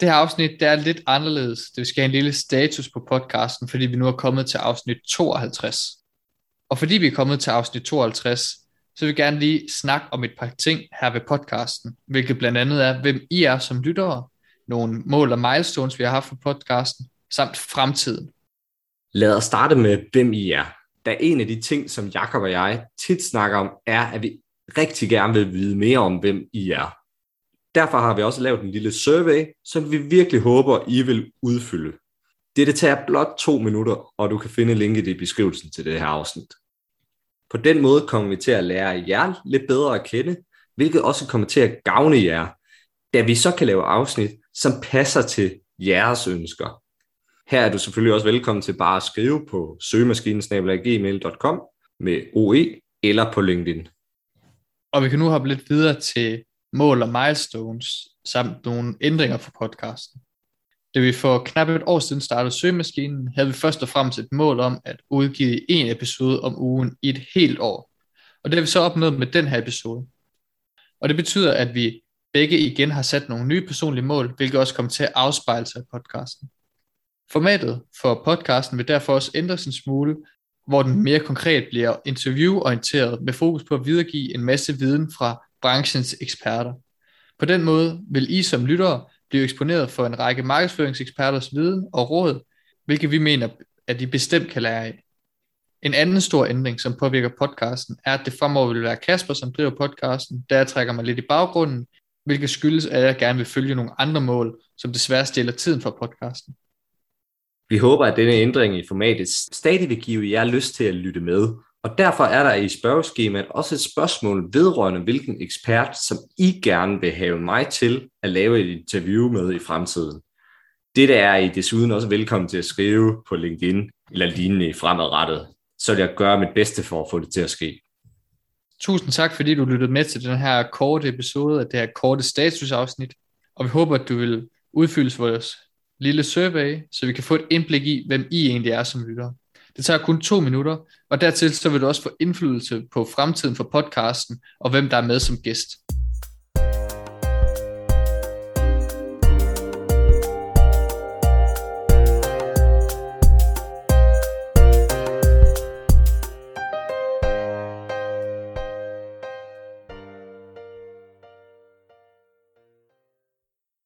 Det her afsnit det er lidt anderledes. Det skal have en lille status på podcasten, fordi vi nu er kommet til afsnit 52. Og fordi vi er kommet til afsnit 52, så vil vi gerne lige snakke om et par ting her ved podcasten, hvilket blandt andet er, hvem I er som lyttere, nogle mål og milestones, vi har haft for podcasten, samt fremtiden. Lad os starte med, hvem I er. Da en af de ting, som Jakob og jeg tit snakker om, er, at vi rigtig gerne vil vide mere om, hvem I er. Derfor har vi også lavet en lille survey, som vi virkelig håber, I vil udfylde. Dette tager blot to minutter, og du kan finde linket i beskrivelsen til det her afsnit. På den måde kommer vi til at lære jer lidt bedre at kende, hvilket også kommer til at gavne jer, da vi så kan lave afsnit, som passer til jeres ønsker. Her er du selvfølgelig også velkommen til bare at skrive på søgemaskinen.gmail.com med OE eller på LinkedIn. Og vi kan nu hoppe lidt videre til mål og milestones, samt nogle ændringer for podcasten. Da vi for knap et år siden startede Søgemaskinen, havde vi først og fremmest et mål om at udgive en episode om ugen i et helt år. Og det har vi så opnået med den her episode. Og det betyder, at vi begge igen har sat nogle nye personlige mål, hvilket også kommer til at afspejle sig i podcasten. Formatet for podcasten vil derfor også ændres en smule, hvor den mere konkret bliver intervieworienteret med fokus på at videregive en masse viden fra branchens eksperter. På den måde vil I som lyttere blive eksponeret for en række markedsføringseksperters viden og råd, hvilket vi mener, at I bestemt kan lære af. En anden stor ændring, som påvirker podcasten, er, at det fremover vil være Kasper, som driver podcasten, der trækker mig lidt i baggrunden, hvilket skyldes, at jeg gerne vil følge nogle andre mål, som desværre stiller tiden for podcasten. Vi håber, at denne ændring i formatet stadig vil give jer lyst til at lytte med, og derfor er der i spørgeskemaet også et spørgsmål vedrørende, hvilken ekspert, som I gerne vil have mig til at lave et interview med i fremtiden. Dette er I desuden også velkommen til at skrive på LinkedIn eller lignende i fremadrettet, så vil jeg gøre mit bedste for at få det til at ske. Tusind tak, fordi du lyttede med til den her korte episode af det her korte statusafsnit, og vi håber, at du vil udfylde vores lille survey, så vi kan få et indblik i, hvem I egentlig er som lyttere. Det tager kun to minutter, og dertil så vil du også få indflydelse på fremtiden for podcasten, og hvem der er med som gæst.